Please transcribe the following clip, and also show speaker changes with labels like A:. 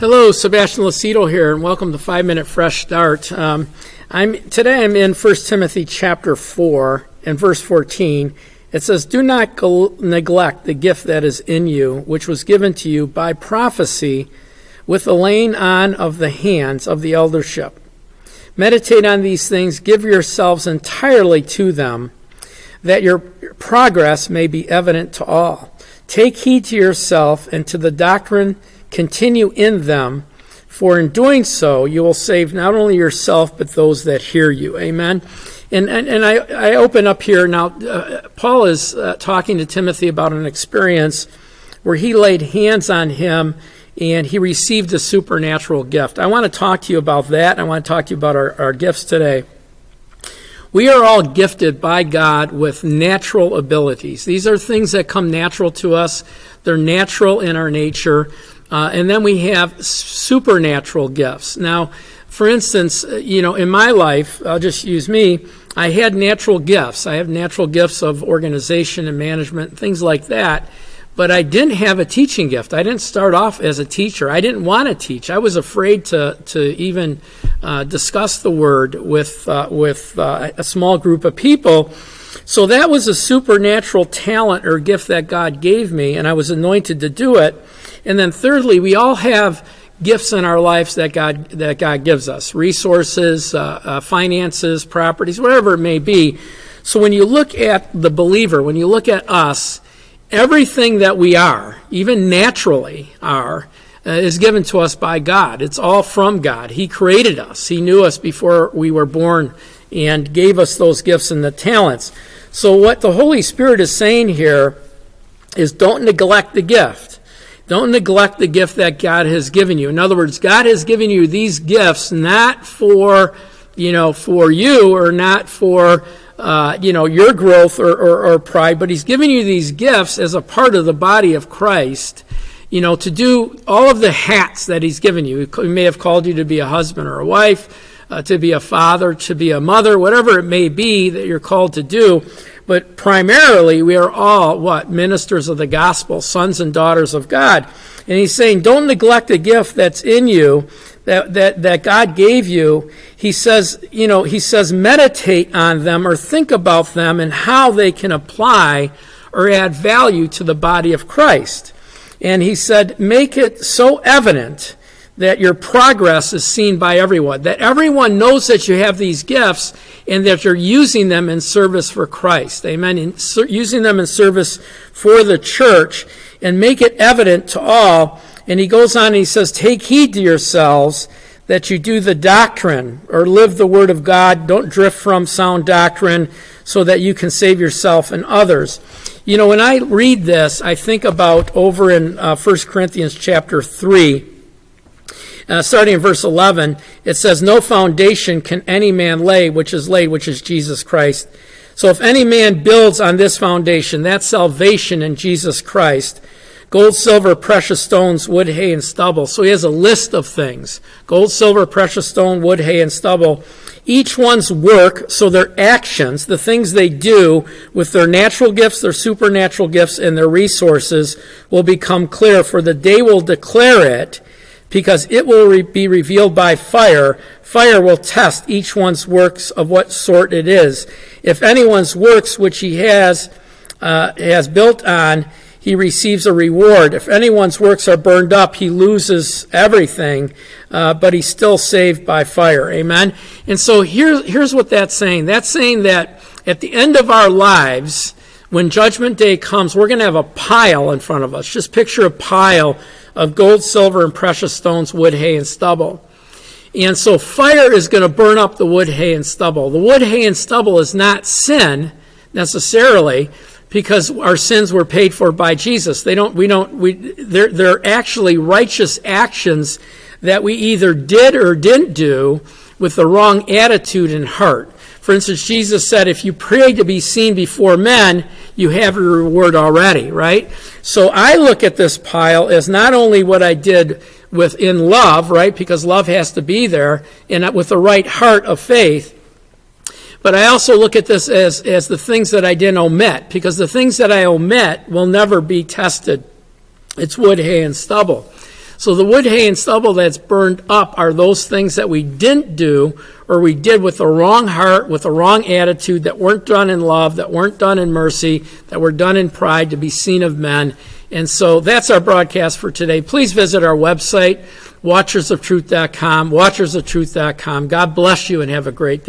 A: Hello, Sebastian Lacido here, and welcome to Five Minute Fresh Start. Um, I'm today. I'm in 1 Timothy chapter four and verse 14. It says, "Do not neglect the gift that is in you, which was given to you by prophecy, with the laying on of the hands of the eldership. Meditate on these things. Give yourselves entirely to them, that your progress may be evident to all. Take heed to yourself and to the doctrine." Continue in them, for in doing so, you will save not only yourself, but those that hear you. Amen. And, and, and I, I open up here now. Uh, Paul is uh, talking to Timothy about an experience where he laid hands on him and he received a supernatural gift. I want to talk to you about that. I want to talk to you about our, our gifts today. We are all gifted by God with natural abilities. These are things that come natural to us. They're natural in our nature. Uh, and then we have supernatural gifts. Now, for instance, uh, you know, in my life, I'll just use me, I had natural gifts. I have natural gifts of organization and management, things like that. But I didn't have a teaching gift. I didn't start off as a teacher. I didn't want to teach. I was afraid to, to even uh, discuss the word with, uh, with uh, a small group of people. So that was a supernatural talent or gift that God gave me, and I was anointed to do it. And then thirdly, we all have gifts in our lives that God that God gives us resources, uh, uh, finances, properties, whatever it may be. So when you look at the believer, when you look at us, everything that we are, even naturally are, uh, is given to us by God. It's all from God. He created us. He knew us before we were born and gave us those gifts and the talents. So what the Holy Spirit is saying here is don't neglect the gift. Don't neglect the gift that God has given you. In other words, God has given you these gifts not for, you know, for you or not for, uh, you know, your growth or, or, or pride, but He's given you these gifts as a part of the body of Christ you know, to do all of the hats that he's given you. He may have called you to be a husband or a wife, uh, to be a father, to be a mother, whatever it may be that you're called to do. But primarily, we are all what? Ministers of the gospel, sons and daughters of God. And he's saying, don't neglect the gift that's in you, that, that, that God gave you. He says, you know, he says, meditate on them or think about them and how they can apply or add value to the body of Christ. And he said, make it so evident that your progress is seen by everyone, that everyone knows that you have these gifts and that you're using them in service for Christ. Amen. In, using them in service for the church and make it evident to all. And he goes on and he says, Take heed to yourselves that you do the doctrine or live the word of God. Don't drift from sound doctrine so that you can save yourself and others. You know, when I read this, I think about over in uh, 1 Corinthians chapter 3 uh, starting in verse 11, it says, No foundation can any man lay, which is laid, which is Jesus Christ. So if any man builds on this foundation, that salvation in Jesus Christ, gold, silver, precious stones, wood, hay, and stubble. So he has a list of things gold, silver, precious stone, wood, hay, and stubble. Each one's work, so their actions, the things they do with their natural gifts, their supernatural gifts, and their resources will become clear, for the day will declare it because it will re- be revealed by fire. Fire will test each one's works of what sort it is. If anyone's works which he has uh, has built on, he receives a reward. If anyone's works are burned up, he loses everything, uh, but he's still saved by fire. Amen. And so here's here's what that's saying. That's saying that at the end of our lives, when Judgment Day comes, we're going to have a pile in front of us. Just picture a pile of gold, silver, and precious stones, wood, hay, and stubble. And so fire is going to burn up the wood, hay, and stubble. The wood, hay, and stubble is not sin necessarily because our sins were paid for by Jesus. They don't, we don't, we, they're, they're actually righteous actions that we either did or didn't do with the wrong attitude and heart. For instance, Jesus said, if you pray to be seen before men, you have your reward already, right? So I look at this pile as not only what I did within love, right? Because love has to be there, and with the right heart of faith. But I also look at this as, as the things that I didn't omit, because the things that I omit will never be tested. It's wood, hay, and stubble. So the wood, hay, and stubble that's burned up are those things that we didn't do or we did with the wrong heart, with the wrong attitude, that weren't done in love, that weren't done in mercy, that were done in pride to be seen of men. And so that's our broadcast for today. Please visit our website, watchersoftruth.com, watchersoftruth.com. God bless you and have a great day.